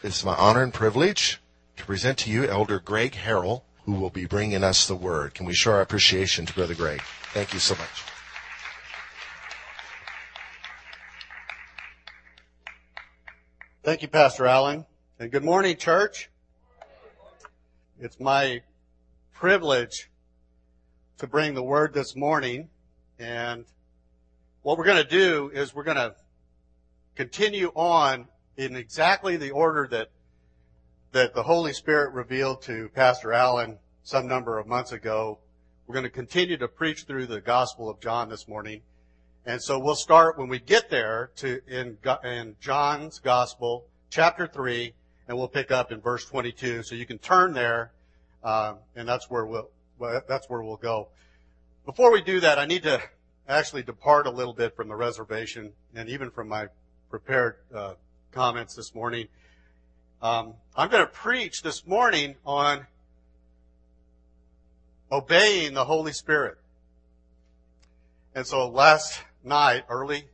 It's my honor and privilege to present to you Elder Greg Harrell, who will be bringing us the word. Can we show our appreciation to Brother Greg? Thank you so much. Thank you, Pastor Allen. And good morning, church. It's my privilege to bring the word this morning. And what we're going to do is we're going to continue on in exactly the order that that the Holy Spirit revealed to Pastor Allen some number of months ago. We're going to continue to preach through the Gospel of John this morning. And so we'll start when we get there to in, in John's Gospel, chapter 3, and we'll pick up in verse 22. So you can turn there, uh, and that's where we'll, well, that's where we'll go. Before we do that, I need to actually depart a little bit from the reservation and even from my prepared uh, comments this morning. Um, I'm going to preach this morning on obeying the Holy Spirit. And so last night, early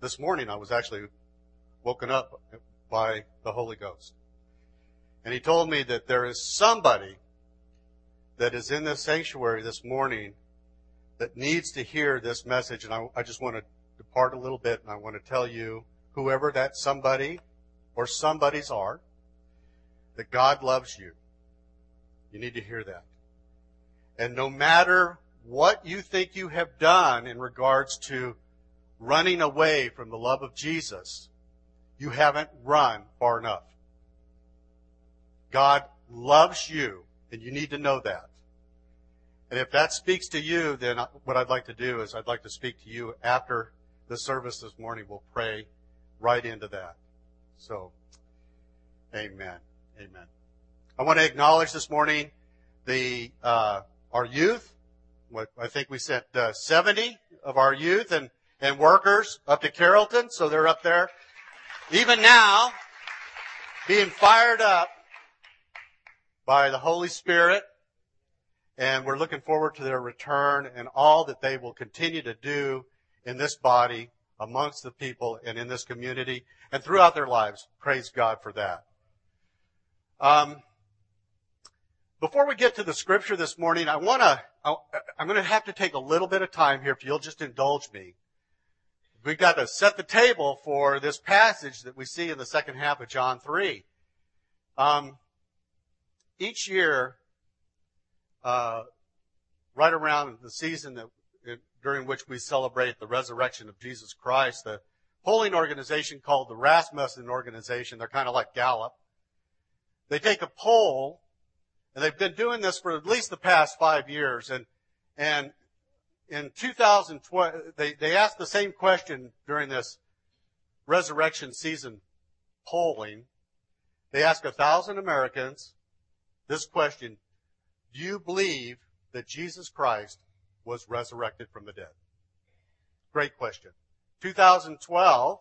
this morning, I was actually woken up by the Holy Ghost. And he told me that there is somebody that is in this sanctuary this morning that needs to hear this message. And I, I just want to depart a little bit and I want to tell you, whoever that somebody or somebodies are, that God loves you. You need to hear that. And no matter what you think you have done in regards to running away from the love of Jesus, you haven't run far enough. God loves you, and you need to know that. And if that speaks to you, then what I'd like to do is I'd like to speak to you after the service this morning. We'll pray right into that. So, amen. Amen. I want to acknowledge this morning the uh, our youth. What I think we sent uh, 70 of our youth and and workers up to Carrollton, so they're up there. Even now, being fired up by the Holy Spirit, and we're looking forward to their return and all that they will continue to do in this body, amongst the people, and in this community, and throughout their lives. Praise God for that. Um, before we get to the scripture this morning, I want to, I'm going to have to take a little bit of time here if you'll just indulge me. We've got to set the table for this passage that we see in the second half of John 3. Um, each year, uh, right around the season that, during which we celebrate the resurrection of Jesus Christ, the polling organization called the Rasmussen Organization, they're kind of like Gallup, they take a poll, and they've been doing this for at least the past five years, and, and in 2012, they, they asked the same question during this resurrection season polling. They asked a thousand Americans this question, do you believe that Jesus Christ was resurrected from the dead? Great question. 2012,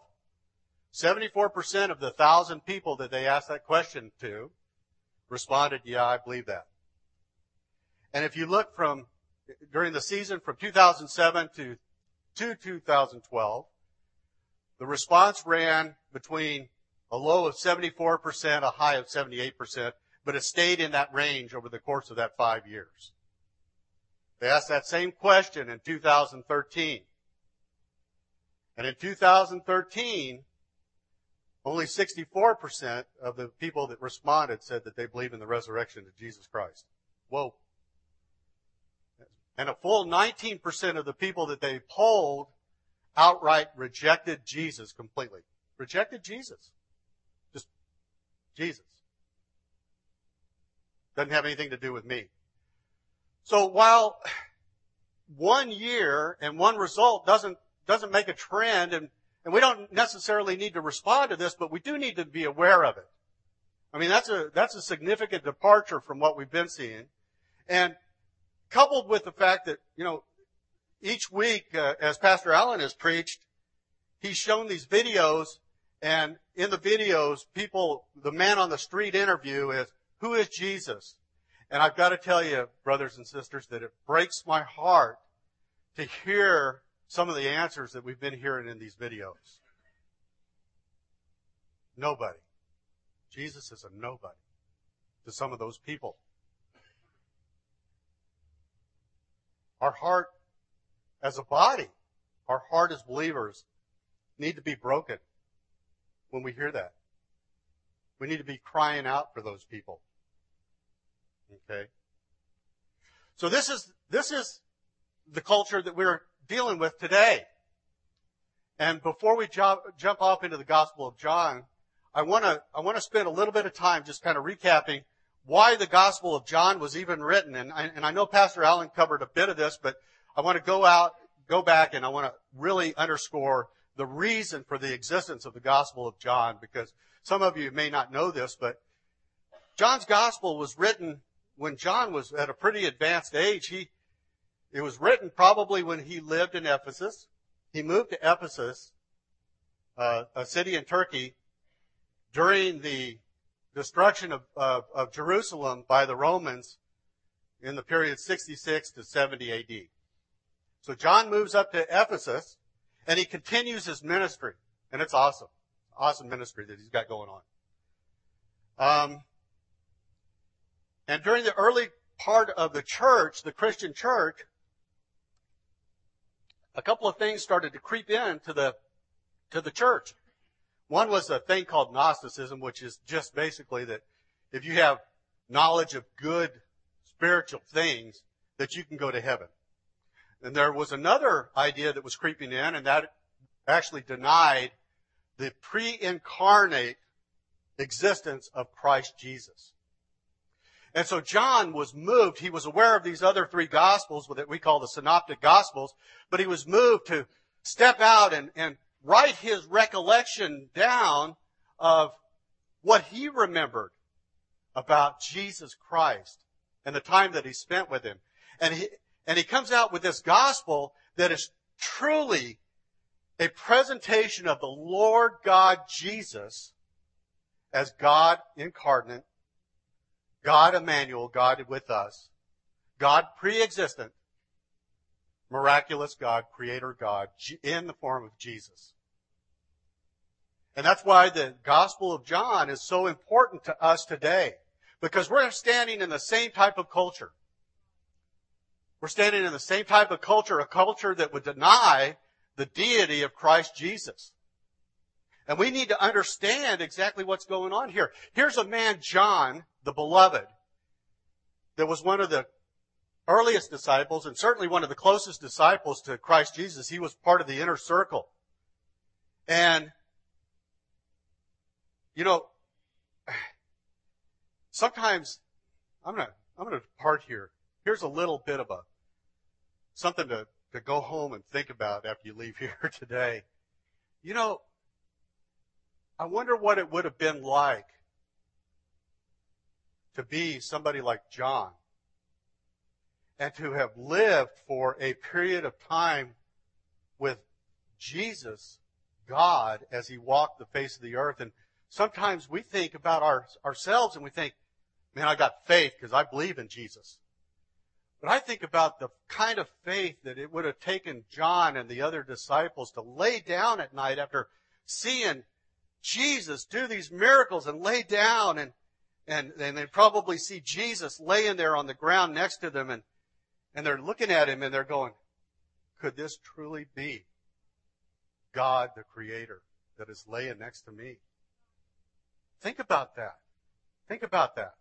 74% of the thousand people that they asked that question to responded, yeah, I believe that. And if you look from, during the season from 2007 to, to 2012, the response ran between a low of 74%, a high of 78%, but it stayed in that range over the course of that five years. They asked that same question in 2013. And in 2013, only 64% of the people that responded said that they believe in the resurrection of Jesus Christ. Whoa. And a full 19% of the people that they polled outright rejected Jesus completely. Rejected Jesus. Just Jesus. Doesn't have anything to do with me. So while one year and one result doesn't, doesn't make a trend and and we don't necessarily need to respond to this, but we do need to be aware of it. I mean, that's a, that's a significant departure from what we've been seeing. And coupled with the fact that, you know, each week, uh, as Pastor Allen has preached, he's shown these videos and in the videos, people, the man on the street interview is, who is Jesus? And I've got to tell you, brothers and sisters, that it breaks my heart to hear some of the answers that we've been hearing in these videos. Nobody. Jesus is a nobody to some of those people. Our heart, as a body, our heart as believers, need to be broken when we hear that. We need to be crying out for those people. Okay? So this is, this is the culture that we're dealing with today. And before we jump, jump off into the Gospel of John, I want to I want to spend a little bit of time just kind of recapping why the Gospel of John was even written. And I, and I know Pastor Allen covered a bit of this, but I want to go out, go back, and I want to really underscore the reason for the existence of the Gospel of John, because some of you may not know this, but John's Gospel was written when John was at a pretty advanced age. He it was written probably when he lived in Ephesus. He moved to Ephesus, uh, a city in Turkey, during the destruction of, of, of Jerusalem by the Romans in the period 66 to 70 AD. So John moves up to Ephesus and he continues his ministry. And it's awesome. Awesome ministry that he's got going on. Um, and during the early part of the church, the Christian church, a couple of things started to creep into the, to the church. One was a thing called Gnosticism, which is just basically that if you have knowledge of good spiritual things, that you can go to heaven. And there was another idea that was creeping in, and that actually denied the pre-incarnate existence of Christ Jesus. And so John was moved. He was aware of these other three gospels that we call the synoptic gospels, but he was moved to step out and, and write his recollection down of what he remembered about Jesus Christ and the time that he spent with him. And he, and he comes out with this gospel that is truly a presentation of the Lord God Jesus as God incarnate, God Emmanuel, God with us, God pre-existent, miraculous God, creator God, in the form of Jesus. And that's why the Gospel of John is so important to us today. Because we're standing in the same type of culture. We're standing in the same type of culture, a culture that would deny the deity of Christ Jesus. And we need to understand exactly what's going on here. Here's a man, John, the beloved, that was one of the earliest disciples and certainly one of the closest disciples to Christ Jesus. He was part of the inner circle. And, you know, sometimes I'm gonna, I'm gonna depart here. Here's a little bit of a, something to, to go home and think about after you leave here today. You know, I wonder what it would have been like to be somebody like John and to have lived for a period of time with Jesus, God, as he walked the face of the earth. And sometimes we think about our, ourselves and we think, man, I got faith because I believe in Jesus. But I think about the kind of faith that it would have taken John and the other disciples to lay down at night after seeing Jesus do these miracles and lay down and, and, they probably see Jesus laying there on the ground next to them and and they're looking at him and they're going, could this truly be God the Creator that is laying next to me? Think about that. Think about that.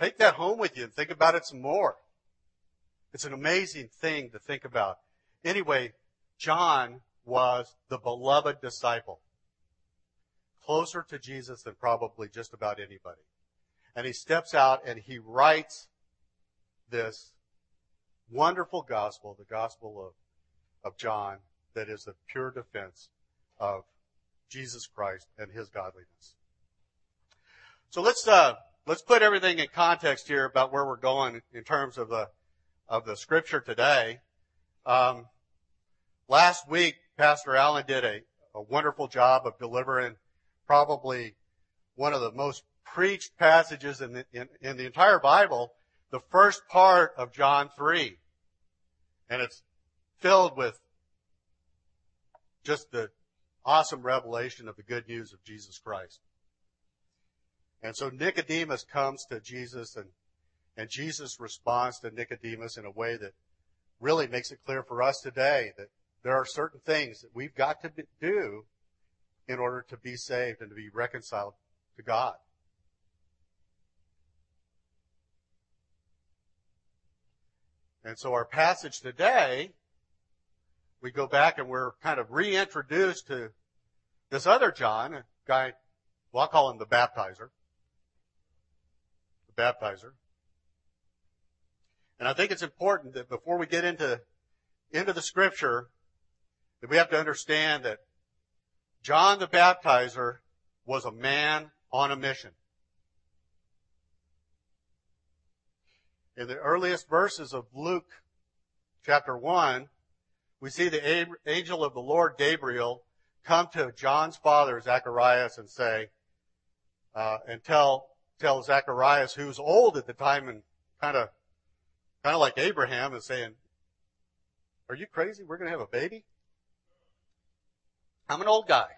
Take that home with you and think about it some more. It's an amazing thing to think about. Anyway, John was the beloved disciple. Closer to Jesus than probably just about anybody. And he steps out and he writes this wonderful gospel, the gospel of, of John, that is the pure defense of Jesus Christ and his godliness. So let's, uh, let's put everything in context here about where we're going in terms of the, of the scripture today. Um, last week, Pastor Allen did a, a wonderful job of delivering probably one of the most preached passages in the, in, in the entire Bible the first part of John 3. And it's filled with just the awesome revelation of the good news of Jesus Christ. And so Nicodemus comes to Jesus and, and Jesus responds to Nicodemus in a way that really makes it clear for us today that there are certain things that we've got to do in order to be saved and to be reconciled to God. And so our passage today, we go back and we're kind of reintroduced to this other John, a guy, well, I'll call him the baptizer. The baptizer. And I think it's important that before we get into, into the scripture, that we have to understand that John the baptizer was a man on a mission. In the earliest verses of Luke chapter 1, we see the angel of the Lord Gabriel come to John's father Zacharias and say, uh, and tell tell Zacharias, who's old at the time and kind of kind of like Abraham, is saying, "Are you crazy? We're going to have a baby." I'm an old guy,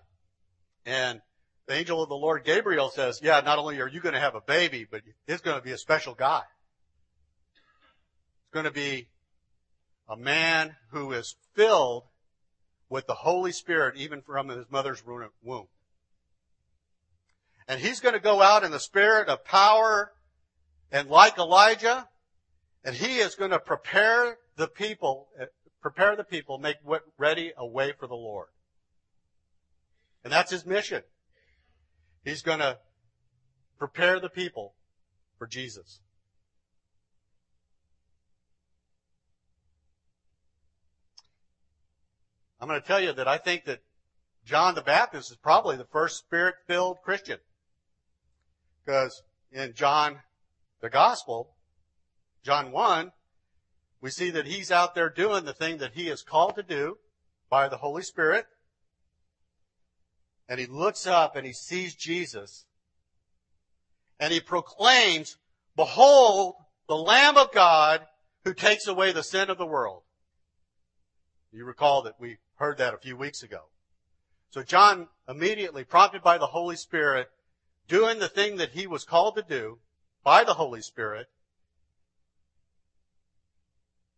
and the angel of the Lord Gabriel says, "Yeah, not only are you going to have a baby, but it's going to be a special guy." It's going to be a man who is filled with the Holy Spirit even from his mother's womb. And he's going to go out in the spirit of power and like Elijah, and he is going to prepare the people, eh, prepare the people, make ready a way for the Lord. And that's his mission. He's going to prepare the people for Jesus. I'm going to tell you that I think that John the Baptist is probably the first spirit-filled Christian. Because in John, the gospel, John 1, we see that he's out there doing the thing that he is called to do by the Holy Spirit. And he looks up and he sees Jesus. And he proclaims, behold, the Lamb of God who takes away the sin of the world. You recall that we heard that a few weeks ago. So John immediately, prompted by the Holy Spirit, doing the thing that he was called to do by the Holy Spirit,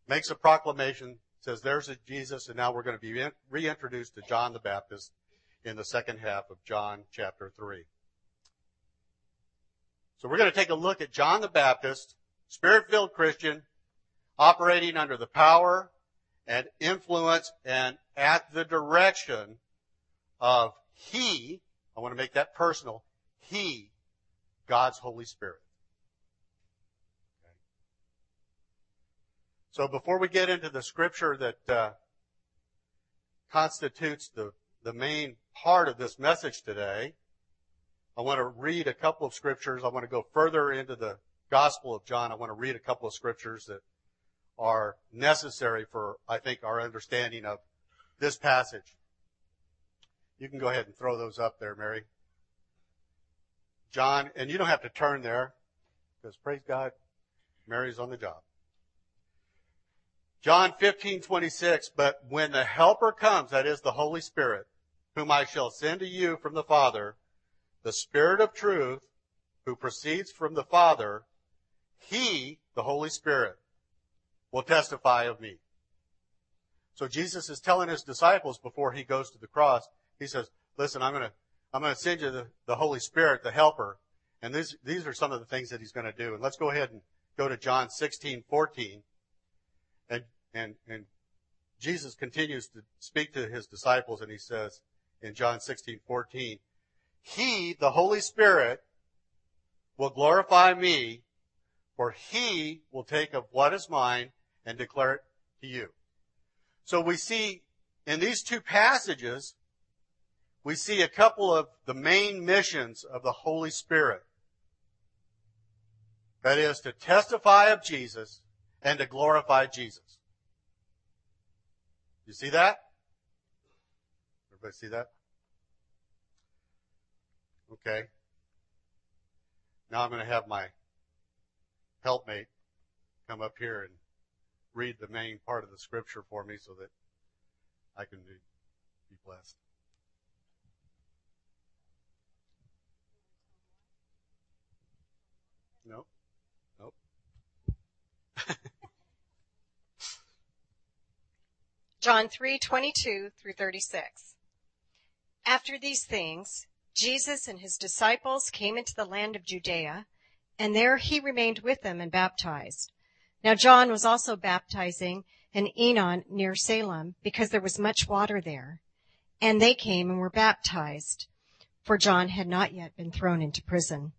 makes a proclamation, says there's a Jesus, and now we're going to be reintroduced to John the Baptist in the second half of John chapter 3. So we're going to take a look at John the Baptist, spirit-filled Christian, operating under the power and influence and at the direction of He, I want to make that personal, He, God's Holy Spirit. So before we get into the scripture that uh, constitutes the, the main part of this message today, I want to read a couple of scriptures. I want to go further into the Gospel of John. I want to read a couple of scriptures that are necessary for, I think, our understanding of this passage. You can go ahead and throw those up there, Mary. John, and you don't have to turn there, because praise God, Mary's on the job. John 15, 26, but when the helper comes, that is the Holy Spirit, whom I shall send to you from the Father, the Spirit of truth, who proceeds from the Father, He, the Holy Spirit, will testify of me. So Jesus is telling his disciples before he goes to the cross, he says, listen, I'm going to, I'm going to send you the, the Holy Spirit, the helper. And these, these are some of the things that he's going to do. And let's go ahead and go to John 16, 14. And, and, and Jesus continues to speak to his disciples and he says in John 16, 14, He, the Holy Spirit, will glorify me, for he will take of what is mine and declare it to you. So we see in these two passages, we see a couple of the main missions of the Holy Spirit. That is to testify of Jesus and to glorify Jesus. You see that? Everybody see that? Okay. Now I'm going to have my helpmate come up here and read the main part of the scripture for me so that I can be, blessed. Nope. Nope. John 3:22 through 36. After these things, Jesus and his disciples came into the land of Judea, and there he remained with them and baptized. Now John was also baptizing in Enon near Salem because there was much water there. And they came and were baptized, for John had not yet been thrown into prison.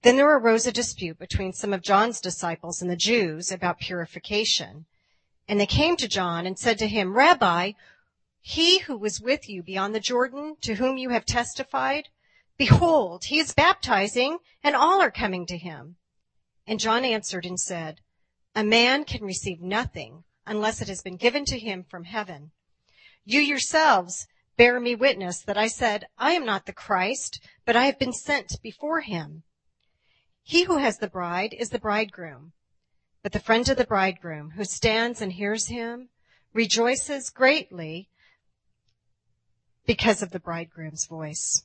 Then there arose a dispute between some of John's disciples and the Jews about purification. And they came to John and said to him, Rabbi, he who was with you beyond the Jordan, to whom you have testified, behold, he is baptizing and all are coming to him. And John answered and said, a man can receive nothing unless it has been given to him from heaven. You yourselves bear me witness that I said, I am not the Christ, but I have been sent before him. He who has the bride is the bridegroom. But the friend of the bridegroom who stands and hears him rejoices greatly because of the bridegroom's voice.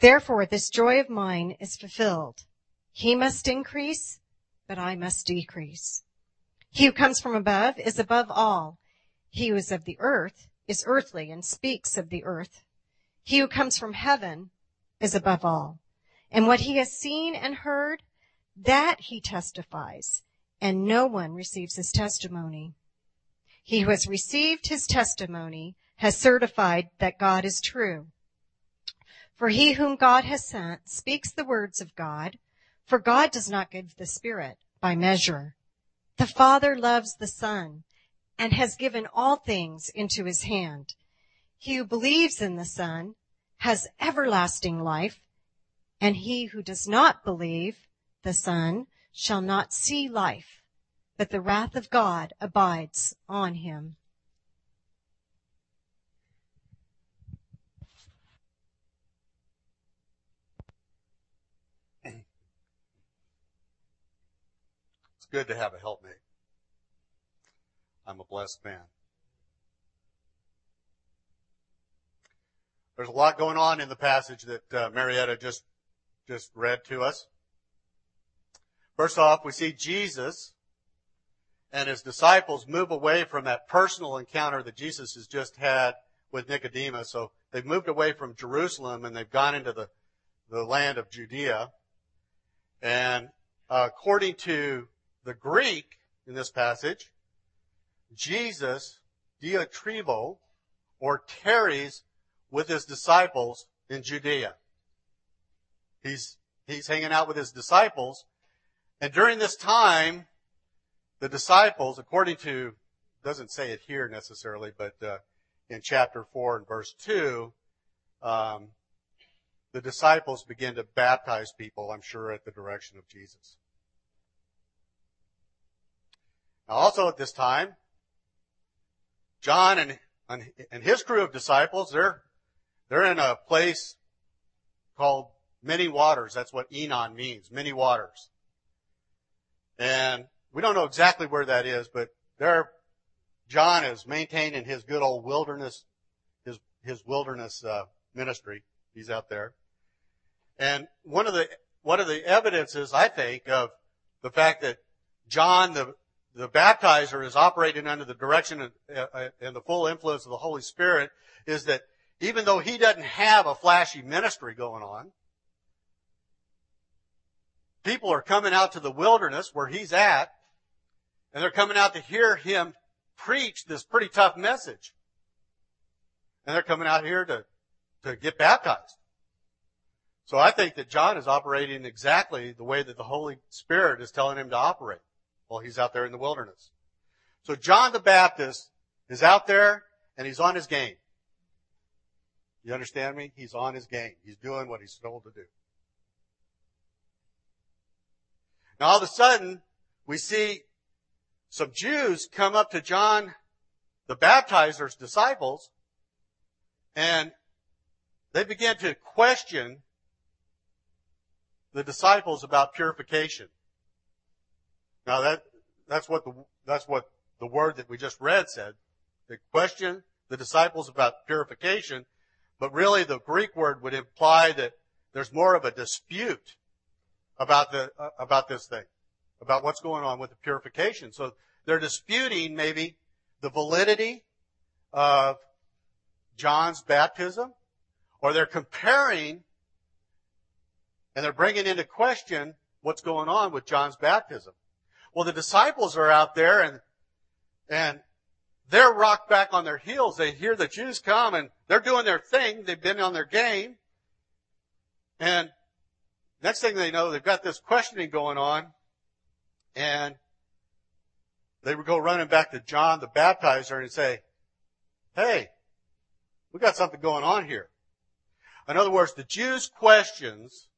Therefore this joy of mine is fulfilled. He must increase, but I must decrease. He who comes from above is above all. He who is of the earth is earthly and speaks of the earth. He who comes from heaven is above all. And what he has seen and heard, that he testifies, and no one receives his testimony. He who has received his testimony has certified that God is true. For he whom God has sent speaks the words of God, for God does not give the Spirit by measure. The Father loves the Son and has given all things into his hand. He who believes in the Son has everlasting life, and he who does not believe the Son shall not see life, but the wrath of God abides on him. Good to have a helpmate. I'm a blessed man. There's a lot going on in the passage that uh, Marietta just just read to us. First off, we see Jesus and his disciples move away from that personal encounter that Jesus has just had with Nicodemus. So they've moved away from Jerusalem and they've gone into the, the land of Judea. And uh, according to the Greek in this passage, Jesus diatribo or tarries with his disciples in Judea. He's, he's hanging out with his disciples. And during this time, the disciples, according to, doesn't say it here necessarily, but uh, in chapter 4 and verse 2, um, the disciples begin to baptize people, I'm sure, at the direction of Jesus. Now also at this time, John and, and his crew of disciples, they're, they're in a place called many waters. That's what Enon means, many waters. And we don't know exactly where that is, but there, John is maintaining his good old wilderness, his, his wilderness, uh, ministry. He's out there. And one of the, one of the evidences, I think, of the fact that John, the, the baptizer is operating under the direction uh, and the full influence of the Holy Spirit is that even though he doesn't have a flashy ministry going on, people are coming out to the wilderness where he's at, and they're coming out to hear him preach this pretty tough message. And they're coming out here to, to get baptized. So I think that John is operating exactly the way that the Holy Spirit is telling him to operate while he's out there in the wilderness. So John the Baptist is out there and he's on his game. You understand me? He's on his game. He's doing what he's told to do. Now all of a sudden, we see some Jews come up to John the baptizer's disciples and they begin to question the disciples about purification. Now that, that's what the, that's what the word that we just read said. They question the disciples about purification, but really the Greek word would imply that there's more of a dispute about the about this thing, about what's going on with the purification. So they're disputing maybe the validity of John's baptism, or they're comparing and they're bringing into question what's going on with John's baptism. Well, the disciples are out there and and they're rocked back on their heels. They hear the Jews come and they're doing their thing. They've been on their game. And next thing they know, they've got this questioning going on. And they would go running back to John the baptizer and say, Hey, we got something going on here. In other words, the Jews' questions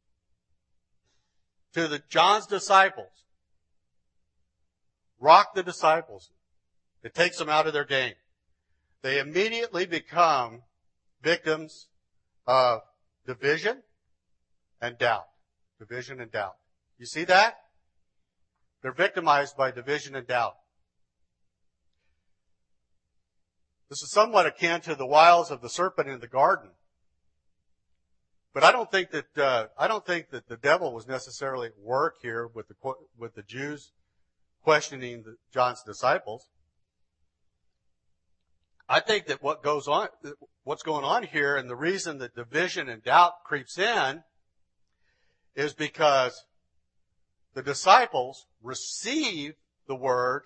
to the John's disciples rock the disciples. It takes them out of their game. They immediately become victims of division and doubt. Division and doubt. You see that? They're victimized by division and doubt. This is somewhat akin to the wiles of the serpent in the garden. But I don't think that uh, I don't think that the devil was necessarily at work here with the with the Jews questioning John's disciples. I think that what goes on, what's going on here, and the reason that division and doubt creeps in, is because the disciples receive the word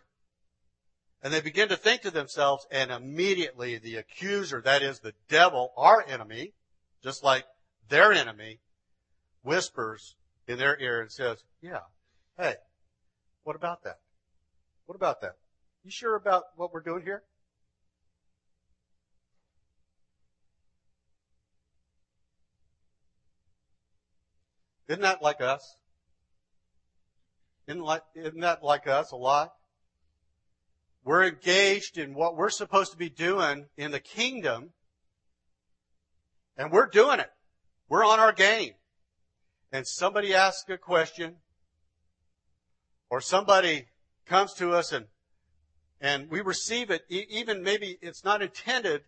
and they begin to think to themselves, and immediately the accuser, that is the devil, our enemy, just like their enemy, whispers in their ear and says, yeah, hey, what about that? What about that? You sure about what we're doing here? Isn't that like us? Isn't, like, isn't that like us a lot? We're engaged in what we're supposed to be doing in the kingdom, and we're doing it. We're on our game. And somebody asks a question, or somebody comes to us and, and we receive it, even maybe it's not intended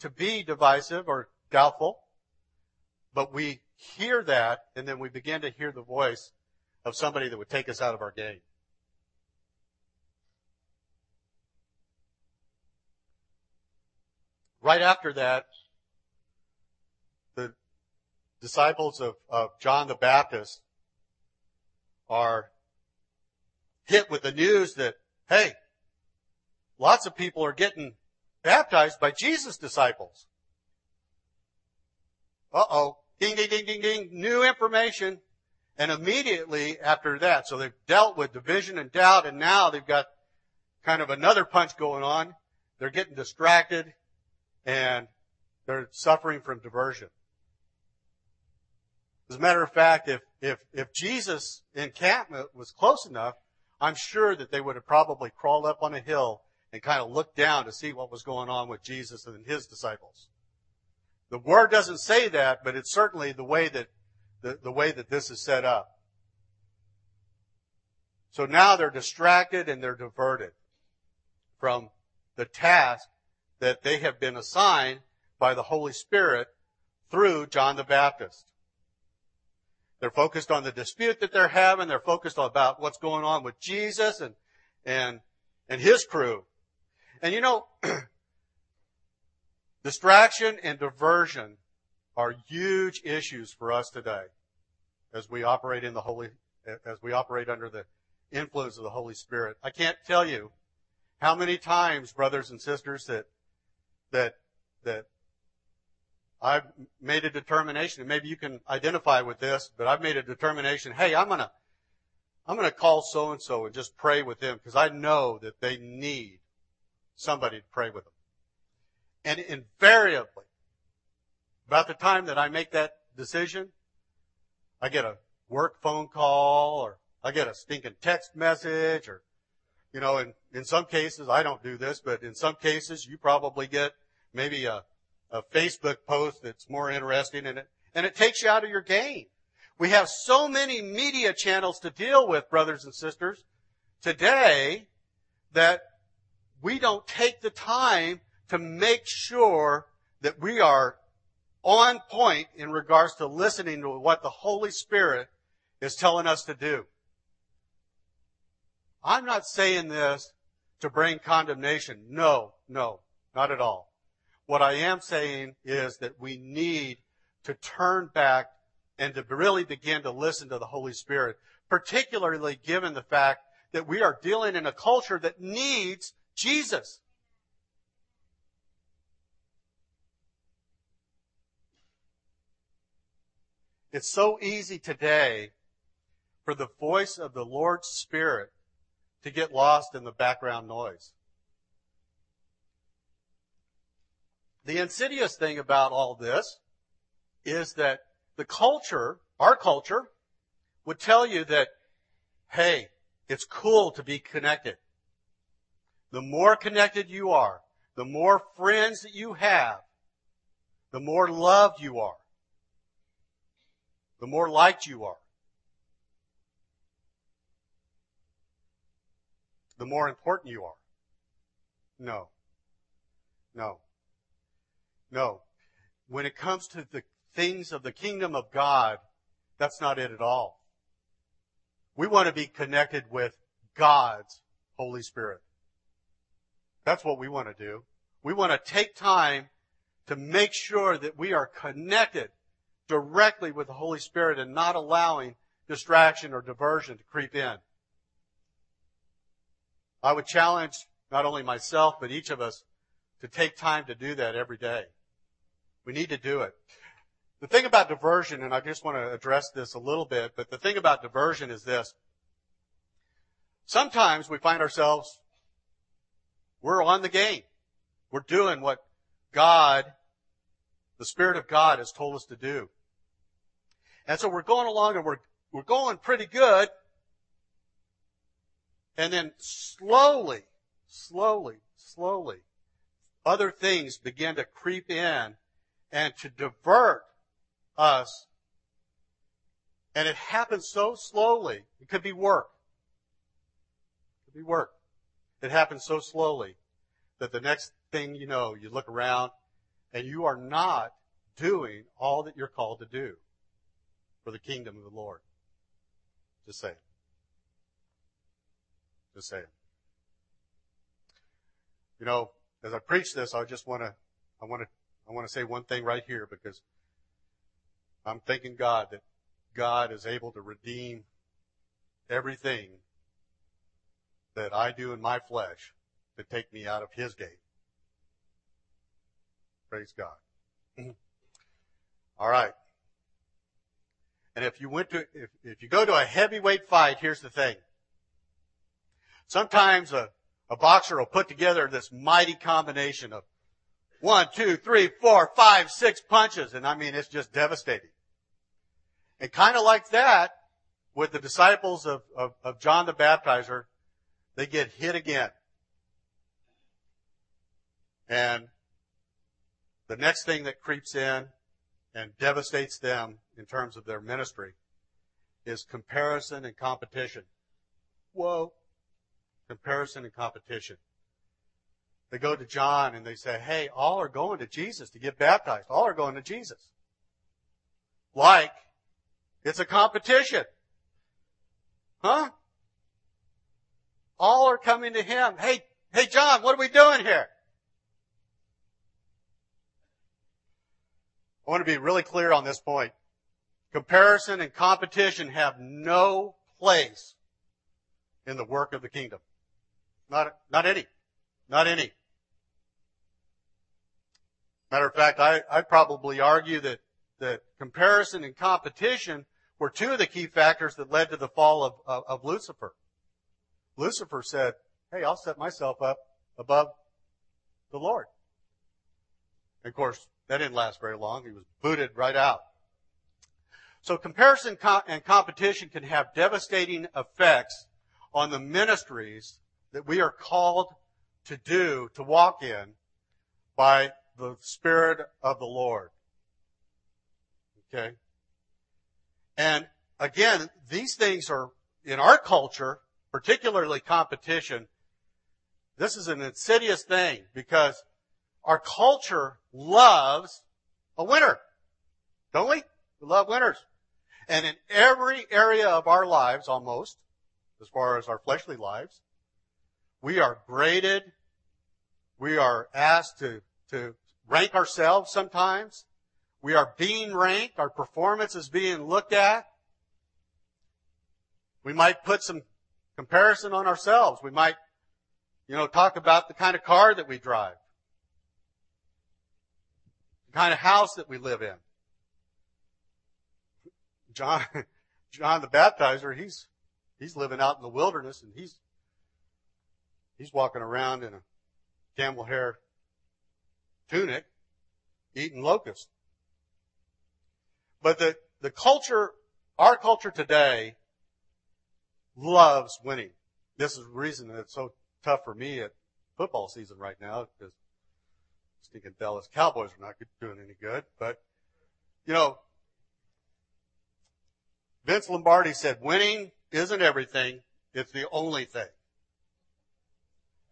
to be divisive or doubtful, but we hear that and then we begin to hear the voice of somebody that would take us out of our game. Right after that, the disciples of, of John the Baptist are hit with the news that, hey, lots of people are getting baptized by Jesus' disciples. Uh-oh. Ding, ding, ding, ding, ding. New information. And immediately after that, so they've dealt with division and doubt, and now they've got kind of another punch going on. They're getting distracted and they're suffering from diversion. As a matter of fact, if, if, if Jesus' encampment was close enough, I'm sure that they would have probably crawled up on a hill and kind of looked down to see what was going on with Jesus and his disciples. The word doesn't say that, but it's certainly the way that, the, the way that this is set up. So now they're distracted and they're diverted from the task that they have been assigned by the Holy Spirit through John the Baptist. They're focused on the dispute that they're having. They're focused about what's going on with Jesus and, and, and his crew. And you know, distraction and diversion are huge issues for us today as we operate in the Holy, as we operate under the influence of the Holy Spirit. I can't tell you how many times, brothers and sisters, that that that I've made a determination, and maybe you can identify with this, but I've made a determination, hey, I'm gonna I'm gonna call so and so and just pray with them because I know that they need somebody to pray with them. And invariably, about the time that I make that decision, I get a work phone call or I get a stinking text message or, you know, in, in some cases, I don't do this, but in some cases, you probably get maybe a, a Facebook post that's more interesting in it, and it takes you out of your game. We have so many media channels to deal with, brothers and sisters, today that we don't take the time to make sure that we are on point in regards to listening to what the Holy Spirit is telling us to do. I'm not saying this to bring condemnation. No, no, not at all. What I am saying is that we need to turn back and to really begin to listen to the Holy Spirit, particularly given the fact that we are dealing in a culture that needs Jesus. It's so easy today for the voice of the Lord's Spirit to get lost in the background noise. The insidious thing about all this is that the culture, our culture, would tell you that, hey, it's cool to be connected. The more connected you are, the more friends that you have, the more loved you are, the more liked you are, the more important you are. No. No. No. When it comes to the things of the kingdom of God, that's not it at all. We want to be connected with God's Holy Spirit. That's what we want to do. We want to take time to make sure that we are connected directly with the Holy Spirit and not allowing distraction or diversion to creep in. I would challenge not only myself, but each of us to take time to do that every day. We need to do it. The thing about diversion, and I just want to address this a little bit, but the thing about diversion is this. Sometimes we find ourselves, we're on the game. We're doing what God, the Spirit of God has told us to do. And so we're going along and we're, we're going pretty good. And then slowly, slowly, slowly, other things begin to creep in and to divert us. And it happens so slowly. It could be work. It could be work. It happens so slowly that the next thing you know, you look around and you are not doing all that you're called to do for the kingdom of the Lord. Just say it. Just say it. You know, as I preach this, I just want to, I want to, I want to say one thing right here because I'm thanking God that God is able to redeem everything that I do in my flesh to take me out of His gate. Praise God. All right. And if you went to, if, if you go to a heavyweight fight, here's the thing. Sometimes a, a boxer will put together this mighty combination of one, two, three, four, five, six punches, and I mean, it's just devastating. And kind of like that, with the disciples of, of, of John the Baptizer, they get hit again. And the next thing that creeps in and devastates them in terms of their ministry is comparison and competition. Whoa. Comparison and competition. They go to John and they say, hey, all are going to Jesus to get baptized. All are going to Jesus. Like, it's a competition. Huh? All are coming to him. Hey, hey John, what are we doing here? I want to be really clear on this point. Comparison and competition have no place in the work of the kingdom. Not, not any. Not any. Matter of fact, I, I'd probably argue that, that comparison and competition were two of the key factors that led to the fall of, of, of Lucifer. Lucifer said, hey, I'll set myself up above the Lord. And of course, that didn't last very long. He was booted right out. So comparison and competition can have devastating effects on the ministries that we are called to do, to walk in by the Spirit of the Lord. Okay? And again, these things are, in our culture, particularly competition, this is an insidious thing because our culture loves a winner. Don't we? We love winners. And in every area of our lives, almost, as far as our fleshly lives, we are graded. We are asked to, to rank ourselves sometimes. We are being ranked. Our performance is being looked at. We might put some comparison on ourselves. We might, you know, talk about the kind of car that we drive, the kind of house that we live in. John, John the Baptizer, he's, he's living out in the wilderness and he's, he's walking around in a camel hair tunic eating locusts. But the, the culture, our culture today loves winning. This is the reason that it's so tough for me at football season right now because stinking Dallas Cowboys are not doing any good. But, you know, Vince Lombardi said winning isn't everything. It's the only thing.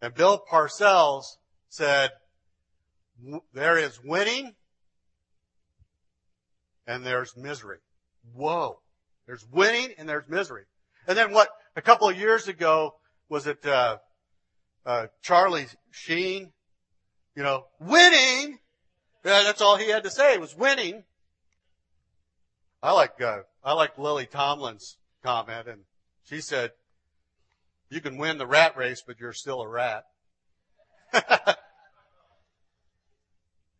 And Bill Parcells said there is winning and there's misery. Whoa. There's winning and there's misery. And then what a couple of years ago was it uh, uh, Charlie Sheen? You know, winning. Yeah, that's all he had to say was winning. I like uh, I like Lily Tomlin's comment, and she said, "You can win the rat race, but you're still a rat."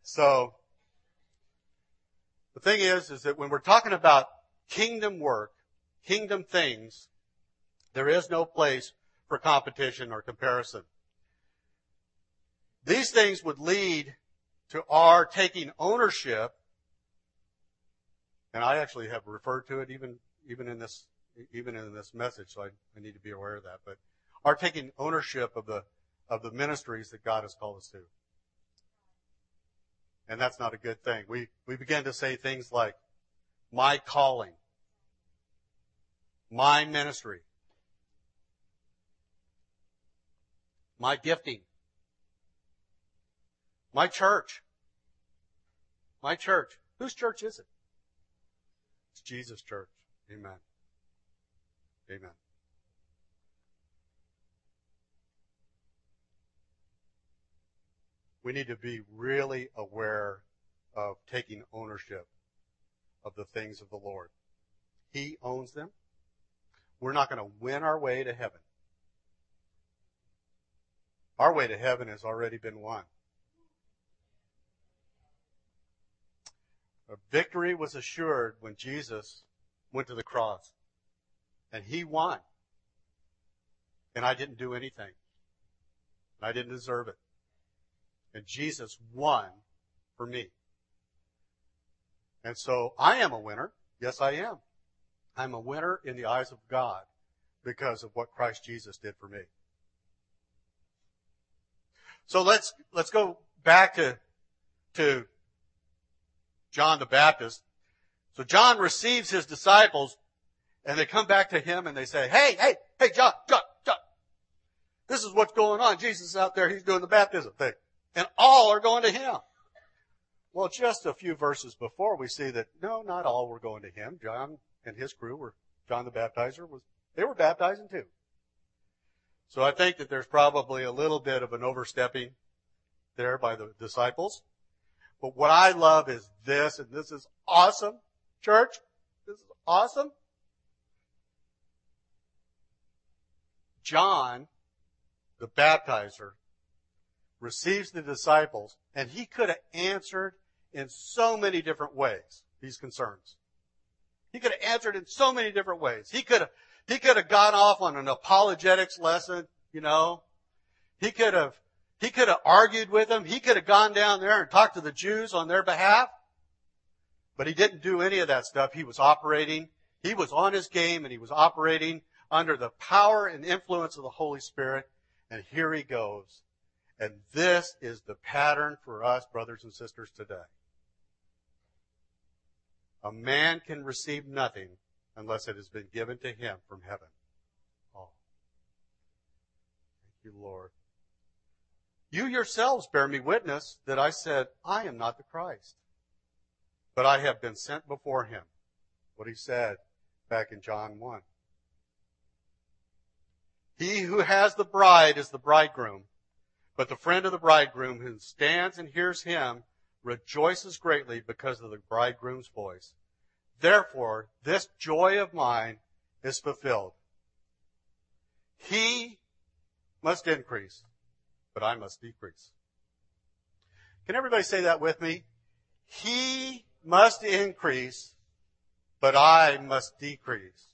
so the thing is, is that when we're talking about kingdom work, kingdom things, there is no place for competition or comparison. These things would lead to our taking ownership, and I actually have referred to it even, even in this, even in this message, so I, I need to be aware of that, but our taking ownership of the, of the ministries that God has called us to. And that's not a good thing. We, we begin to say things like, my calling, my ministry, my gifting, my church, my church. Whose church is it? It's Jesus' church. Amen. Amen. We need to be really aware of taking ownership of the things of the Lord. He owns them. We're not going to win our way to heaven. Our way to heaven has already been won. A victory was assured when Jesus went to the cross. And he won. And I didn't do anything. I didn't deserve it. And Jesus won for me. And so I am a winner. Yes, I am. I'm a winner in the eyes of God because of what Christ Jesus did for me. So let's, let's go back to, to John the Baptist. So John receives his disciples and they come back to him and they say, hey, hey, hey, John, John, John, this is what's going on. Jesus is out there. He's doing the baptism thing. And all are going to him. Well, just a few verses before we see that no, not all were going to him. John and his crew were, John the baptizer was, they were baptizing too. So I think that there's probably a little bit of an overstepping there by the disciples. But what I love is this, and this is awesome, church. This is awesome. John, the baptizer, receives the disciples, and he could have answered in so many different ways these concerns. He could have answered in so many different ways. He could have he could have gone off on an apologetics lesson, you know. He could have, he could have argued with them. He could have gone down there and talked to the Jews on their behalf. But he didn't do any of that stuff. He was operating, he was on his game and he was operating under the power and influence of the Holy Spirit. And here he goes. And this is the pattern for us, brothers and sisters, today. A man can receive nothing unless it has been given to him from heaven. Oh. Thank you, Lord. You yourselves bear me witness that I said, I am not the Christ, but I have been sent before him. what he said back in John 1. He who has the bride is the bridegroom, but the friend of the bridegroom who stands and hears him rejoices greatly because of the bridegroom's voice. Therefore, this joy of mine is fulfilled. He must increase, but I must decrease. Can everybody say that with me? He must increase, but I must decrease.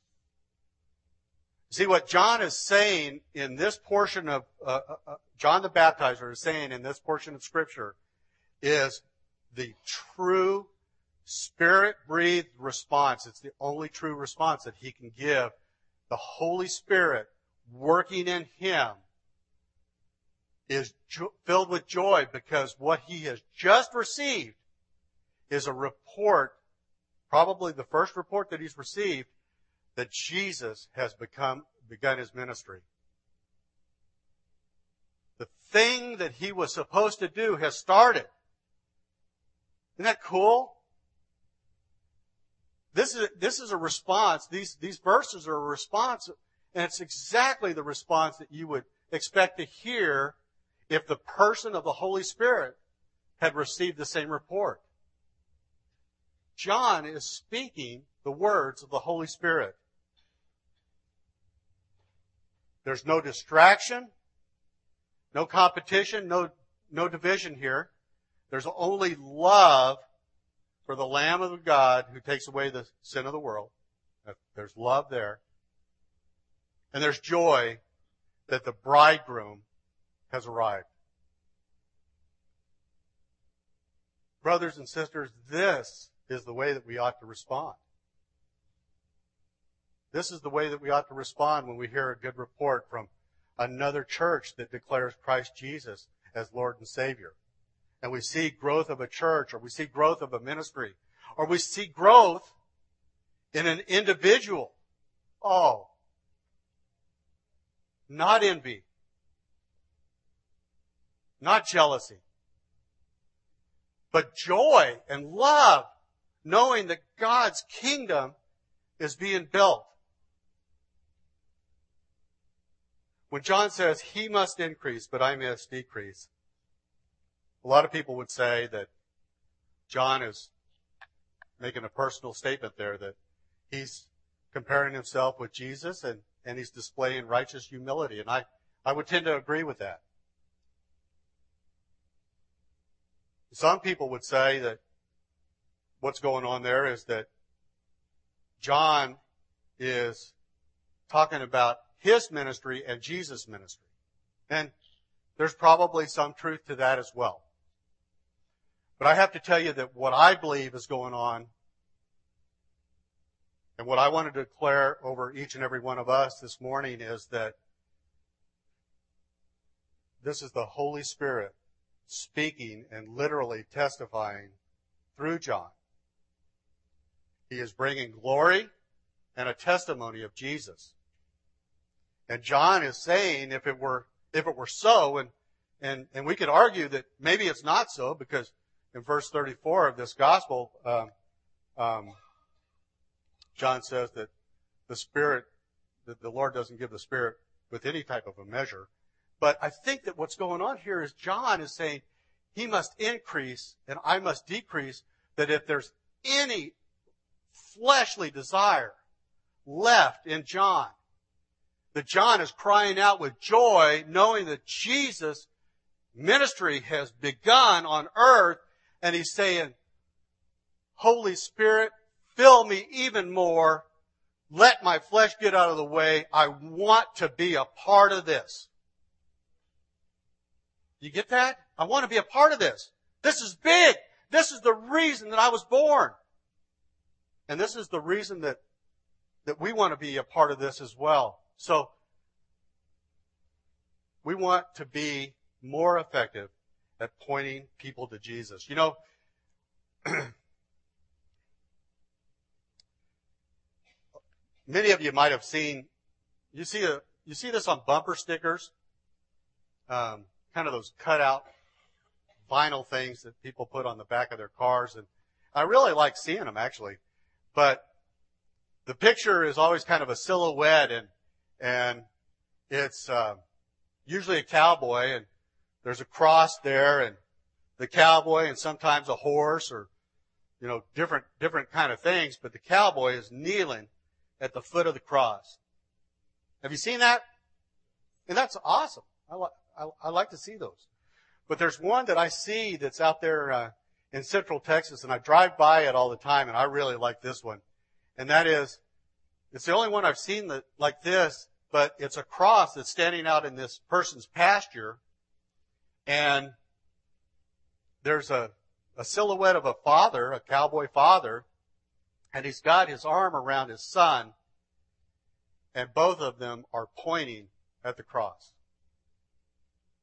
See what John is saying in this portion of, uh, uh, uh John the Baptizer is saying in this portion of scripture is the true spirit breathed response. It's the only true response that he can give. The Holy Spirit working in him is jo- filled with joy because what he has just received is a report, probably the first report that he's received, that Jesus has become, begun his ministry. The thing that he was supposed to do has started. Isn't that cool? This is, this is a response. These, these verses are a response, and it's exactly the response that you would expect to hear if the person of the Holy Spirit had received the same report. John is speaking the words of the Holy Spirit. There's no distraction, no competition, no, no division here. There's only love for the Lamb of God who takes away the sin of the world. There's love there. And there's joy that the bridegroom has arrived. Brothers and sisters, this is the way that we ought to respond. This is the way that we ought to respond when we hear a good report from another church that declares Christ Jesus as Lord and Savior. And we see growth of a church or we see growth of a ministry or we see growth in an individual. Oh, not envy, not jealousy, but joy and love, knowing that God's kingdom is being built. When John says, He must increase, but I must decrease, a lot of people would say that John is making a personal statement there that he's comparing himself with Jesus and, and he's displaying righteous humility. And I, I would tend to agree with that. Some people would say that what's going on there is that John is talking about his ministry and Jesus' ministry. And there's probably some truth to that as well. But I have to tell you that what I believe is going on and what I want to declare over each and every one of us this morning is that this is the Holy Spirit speaking and literally testifying through John. He is bringing glory and a testimony of Jesus. And John is saying if it were, if it were so, and, and, and we could argue that maybe it's not so because in verse 34 of this gospel, um, um, John says that the Spirit, that the Lord doesn't give the Spirit with any type of a measure. But I think that what's going on here is John is saying he must increase and I must decrease, that if there's any fleshly desire left in John, that John is crying out with joy knowing that Jesus' ministry has begun on earth and he's saying, Holy Spirit, fill me even more. Let my flesh get out of the way. I want to be a part of this. You get that? I want to be a part of this. This is big. This is the reason that I was born. And this is the reason that, that we want to be a part of this as well. So, we want to be more effective at pointing people to Jesus. You know, many of you might have seen, you see a, you see this on bumper stickers, um, kind of those cutout vinyl things that people put on the back of their cars, and I really like seeing them actually. But the picture is always kind of a silhouette and, and it's, uh, usually a cowboy and there's a cross there and the cowboy and sometimes a horse or, you know, different, different kind of things, but the cowboy is kneeling at the foot of the cross. Have you seen that? And that's awesome. I, li- I, I like to see those. But there's one that I see that's out there uh, in Central Texas, and I drive by it all the time, and I really like this one. And that is, it's the only one I've seen that like this, but it's a cross that's standing out in this person's pasture, and there's a, a silhouette of a father, a cowboy father, and he's got his arm around his son, and both of them are pointing at the cross.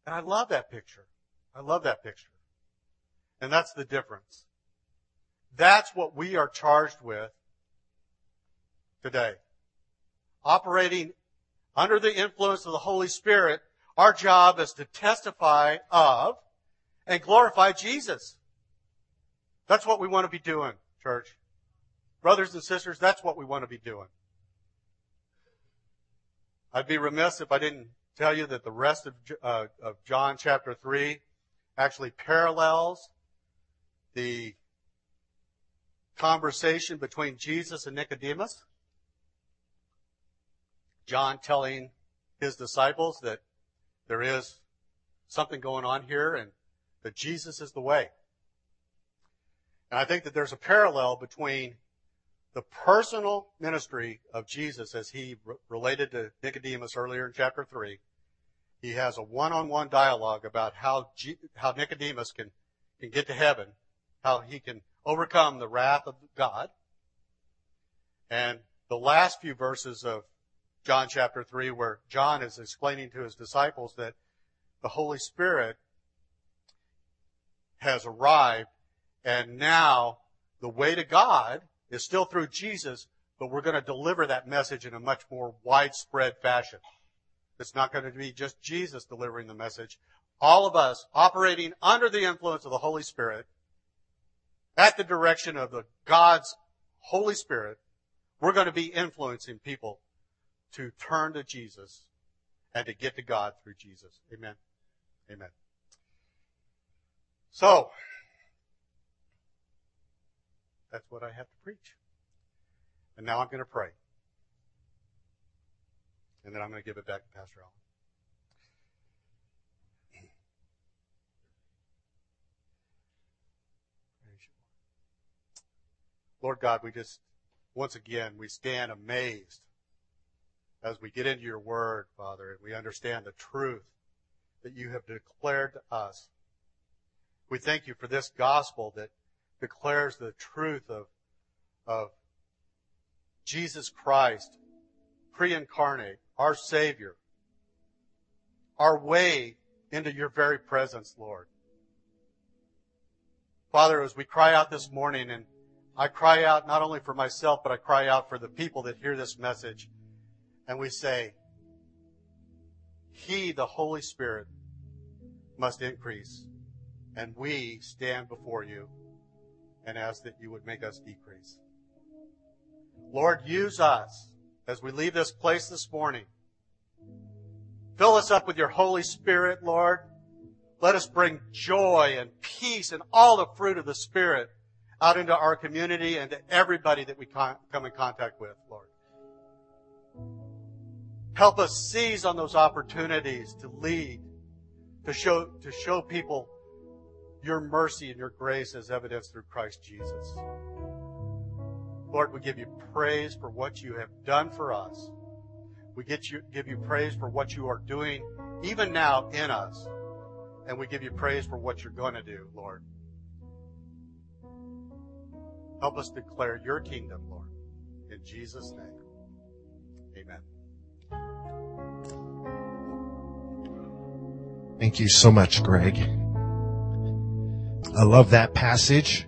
And I love that picture. I love that picture. And that's the difference. That's what we are charged with today. Operating under the influence of the Holy Spirit, our job is to testify of and glorify Jesus. That's what we want to be doing, church. Brothers and sisters, that's what we want to be doing. I'd be remiss if I didn't tell you that the rest of, uh, of John chapter 3 actually parallels the conversation between Jesus and Nicodemus. John telling his disciples that there is something going on here and that Jesus is the way. And I think that there's a parallel between the personal ministry of Jesus as he re- related to Nicodemus earlier in chapter 3. He has a one-on-one dialogue about how, G- how Nicodemus can, can get to heaven, how he can overcome the wrath of God. And the last few verses of John chapter 3 where John is explaining to his disciples that the Holy Spirit has arrived and now the way to God is still through Jesus, but we're going to deliver that message in a much more widespread fashion. It's not going to be just Jesus delivering the message. All of us operating under the influence of the Holy Spirit at the direction of the God's Holy Spirit, we're going to be influencing people to turn to Jesus and to get to God through Jesus. Amen. Amen. So, that's what I have to preach. And now I'm going to pray. And then I'm going to give it back to Pastor Allen. Lord God, we just, once again, we stand amazed as we get into your word, Father, and we understand the truth that you have declared to us. We thank you for this gospel that declares the truth of, of Jesus Christ, pre-incarnate, our Savior, our way into your very presence, Lord. Father, as we cry out this morning, and I cry out not only for myself, but I cry out for the people that hear this message, and we say, He, the Holy Spirit, must increase, and we stand before you and ask that you would make us decrease. Lord, use us as we leave this place this morning. Fill us up with your Holy Spirit, Lord. Let us bring joy and peace and all the fruit of the Spirit out into our community and to everybody that we come in contact with, Lord. Help us seize on those opportunities to lead, to show, to show people your mercy and your grace as evidenced through Christ Jesus. Lord, we give you praise for what you have done for us. We get you, give you praise for what you are doing even now in us. And we give you praise for what you're going to do, Lord. Help us declare your kingdom, Lord. In Jesus' name. Amen. Thank you so much, Greg. I love that passage.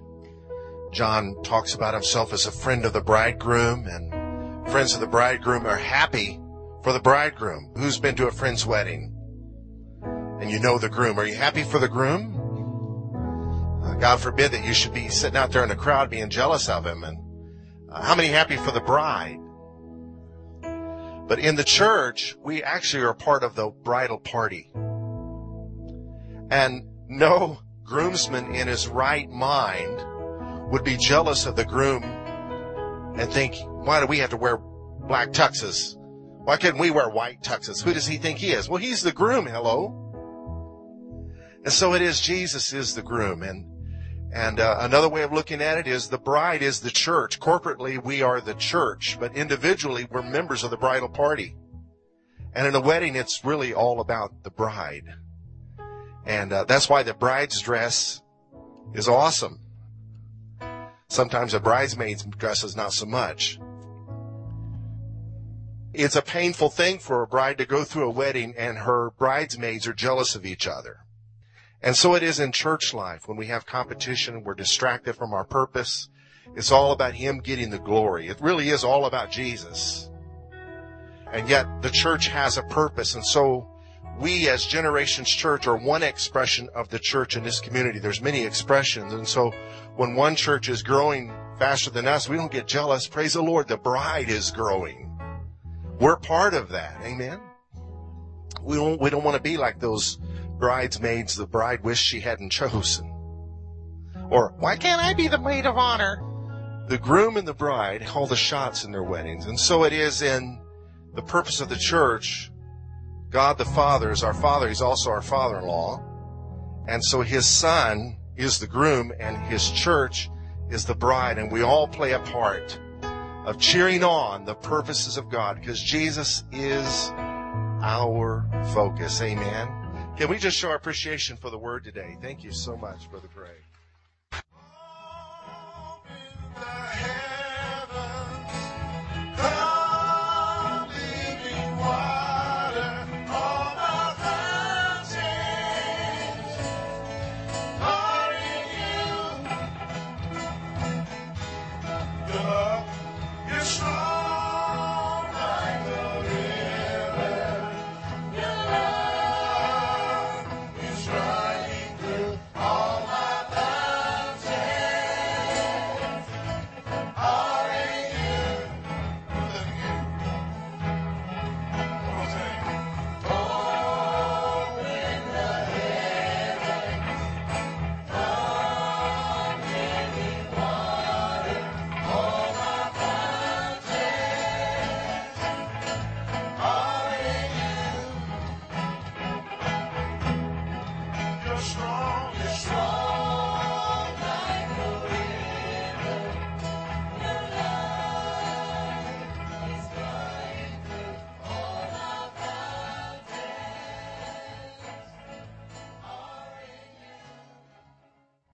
John talks about himself as a friend of the bridegroom and friends of the bridegroom are happy for the bridegroom. Who's been to a friend's wedding? And you know the groom. Are you happy for the groom? Uh, God forbid that you should be sitting out there in the crowd being jealous of him. And uh, how many happy for the bride? But in the church, we actually are part of the bridal party. And no groomsman in his right mind would be jealous of the groom and think, why do we have to wear black tuxes? Why couldn't we wear white tuxes? Who does he think he is? Well, he's the groom. Hello. And so it is. Jesus is the groom. And, and uh, another way of looking at it is the bride is the church. Corporately, we are the church, but individually, we're members of the bridal party. And in a wedding, it's really all about the bride. And uh, that's why the bride's dress is awesome. Sometimes a bridesmaid's dress is not so much. It's a painful thing for a bride to go through a wedding and her bridesmaids are jealous of each other. And so it is in church life when we have competition, we're distracted from our purpose. It's all about Him getting the glory. It really is all about Jesus. And yet the church has a purpose. And so we as Generations Church are one expression of the church in this community. There's many expressions. And so when one church is growing faster than us, we don't get jealous. Praise the Lord. The bride is growing. We're part of that. Amen. We don't, we don't want to be like those bridesmaids the bride wished she hadn't chosen. Or, why can't I be the maid of honor? The groom and the bride call the shots in their weddings. And so it is in the purpose of the church God the Father is our Father. He's also our father-in-law. And so his son is the groom and his church is the bride. And we all play a part of cheering on the purposes of God because Jesus is our focus. Amen. Can we just show our appreciation for the word today? Thank you so much, Brother Gray.